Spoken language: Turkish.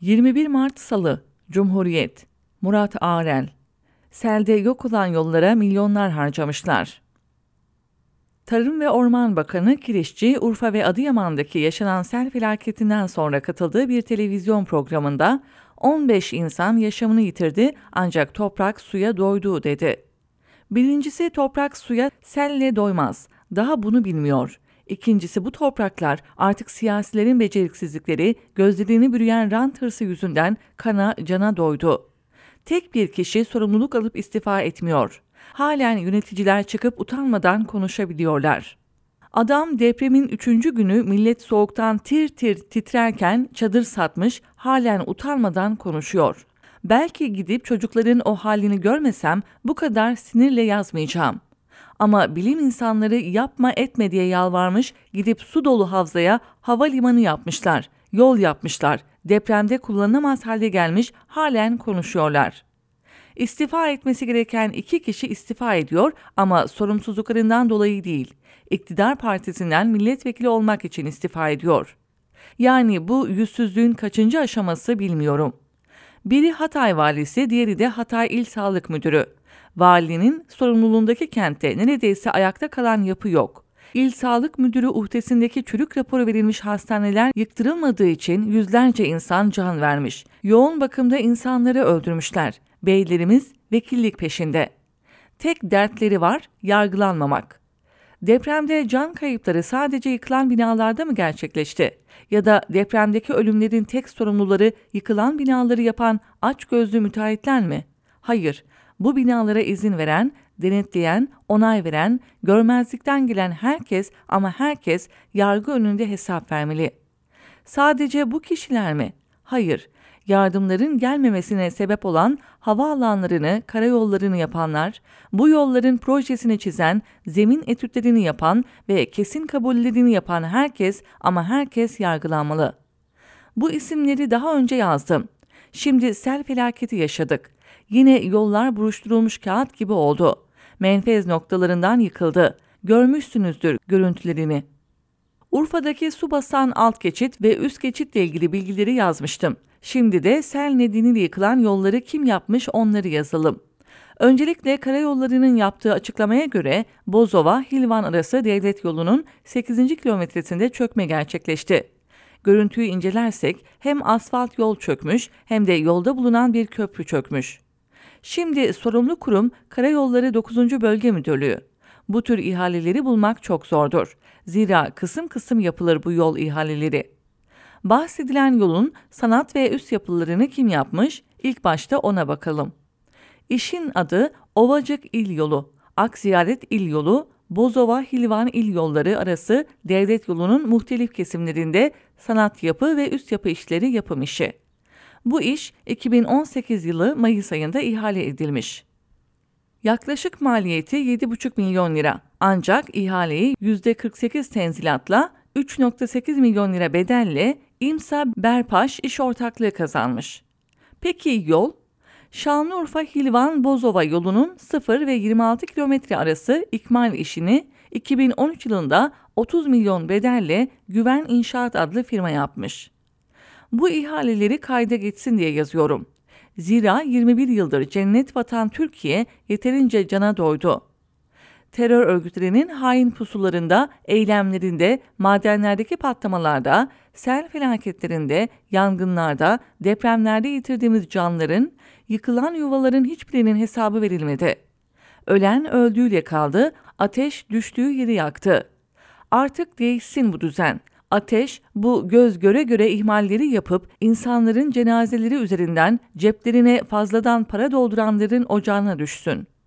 21 Mart Salı Cumhuriyet Murat Arel Selde yok olan yollara milyonlar harcamışlar. Tarım ve Orman Bakanı Kirişçi, Urfa ve Adıyaman'daki yaşanan sel felaketinden sonra katıldığı bir televizyon programında 15 insan yaşamını yitirdi ancak toprak suya doydu dedi. Birincisi toprak suya selle doymaz. Daha bunu bilmiyor. İkincisi bu topraklar artık siyasilerin beceriksizlikleri, gözlerini bürüyen rant hırsı yüzünden kana, cana doydu. Tek bir kişi sorumluluk alıp istifa etmiyor. Halen yöneticiler çıkıp utanmadan konuşabiliyorlar. Adam depremin üçüncü günü millet soğuktan tir tir titrerken çadır satmış, halen utanmadan konuşuyor. Belki gidip çocukların o halini görmesem bu kadar sinirle yazmayacağım. Ama bilim insanları yapma etme diye yalvarmış, gidip su dolu havzaya havalimanı yapmışlar, yol yapmışlar, depremde kullanılamaz halde gelmiş, halen konuşuyorlar. İstifa etmesi gereken iki kişi istifa ediyor ama sorumsuzluklarından dolayı değil, iktidar partisinden milletvekili olmak için istifa ediyor. Yani bu yüzsüzlüğün kaçıncı aşaması bilmiyorum. Biri Hatay valisi, diğeri de Hatay İl Sağlık Müdürü. Valinin sorumluluğundaki kentte neredeyse ayakta kalan yapı yok. İl Sağlık Müdürü uhdesindeki çürük raporu verilmiş hastaneler yıktırılmadığı için yüzlerce insan can vermiş. Yoğun bakımda insanları öldürmüşler. Beylerimiz vekillik peşinde. Tek dertleri var yargılanmamak. Depremde can kayıpları sadece yıkılan binalarda mı gerçekleşti? Ya da depremdeki ölümlerin tek sorumluları yıkılan binaları yapan aç gözlü müteahhitler mi? Hayır, bu binalara izin veren, denetleyen, onay veren, görmezlikten gelen herkes ama herkes yargı önünde hesap vermeli. Sadece bu kişiler mi? Hayır, yardımların gelmemesine sebep olan havaalanlarını, karayollarını yapanlar, bu yolların projesini çizen, zemin etütlerini yapan ve kesin kabullerini yapan herkes ama herkes yargılanmalı. Bu isimleri daha önce yazdım. Şimdi sel felaketi yaşadık. Yine yollar buruşturulmuş kağıt gibi oldu. Menfez noktalarından yıkıldı. Görmüşsünüzdür görüntülerini. Urfa'daki su basan alt geçit ve üst geçitle ilgili bilgileri yazmıştım. Şimdi de sel nedeniyle yıkılan yolları kim yapmış onları yazalım. Öncelikle karayollarının yaptığı açıklamaya göre Bozova-Hilvan arası devlet yolunun 8. kilometresinde çökme gerçekleşti. Görüntüyü incelersek hem asfalt yol çökmüş hem de yolda bulunan bir köprü çökmüş. Şimdi sorumlu kurum Karayolları 9. Bölge Müdürlüğü. Bu tür ihaleleri bulmak çok zordur. Zira kısım kısım yapılır bu yol ihaleleri. Bahsedilen yolun sanat ve üst yapılarını kim yapmış? İlk başta ona bakalım. İşin adı Ovacık İl Yolu, Akziyaret İl Yolu, Bozova Hilvan İl Yolları arası devlet yolunun muhtelif kesimlerinde sanat yapı ve üst yapı işleri yapım işi. Bu iş 2018 yılı Mayıs ayında ihale edilmiş. Yaklaşık maliyeti 7,5 milyon lira. Ancak ihaleyi %48 tenzilatla 3,8 milyon lira bedelle İMSA Berpaş iş ortaklığı kazanmış. Peki yol? Şanlıurfa Hilvan Bozova yolunun 0 ve 26 kilometre arası ikmal işini 2013 yılında 30 milyon bedelle Güven İnşaat adlı firma yapmış. Bu ihaleleri kayda geçsin diye yazıyorum. Zira 21 yıldır cennet vatan Türkiye yeterince cana doydu. Terör örgütlerinin hain pusularında, eylemlerinde, madenlerdeki patlamalarda, sel felaketlerinde, yangınlarda, depremlerde yitirdiğimiz canların, yıkılan yuvaların hiçbirinin hesabı verilmedi. Ölen öldüğüyle kaldı, ateş düştüğü yeri yaktı. Artık değişsin bu düzen. Ateş bu göz göre göre ihmalleri yapıp insanların cenazeleri üzerinden ceplerine fazladan para dolduranların ocağına düşsün.''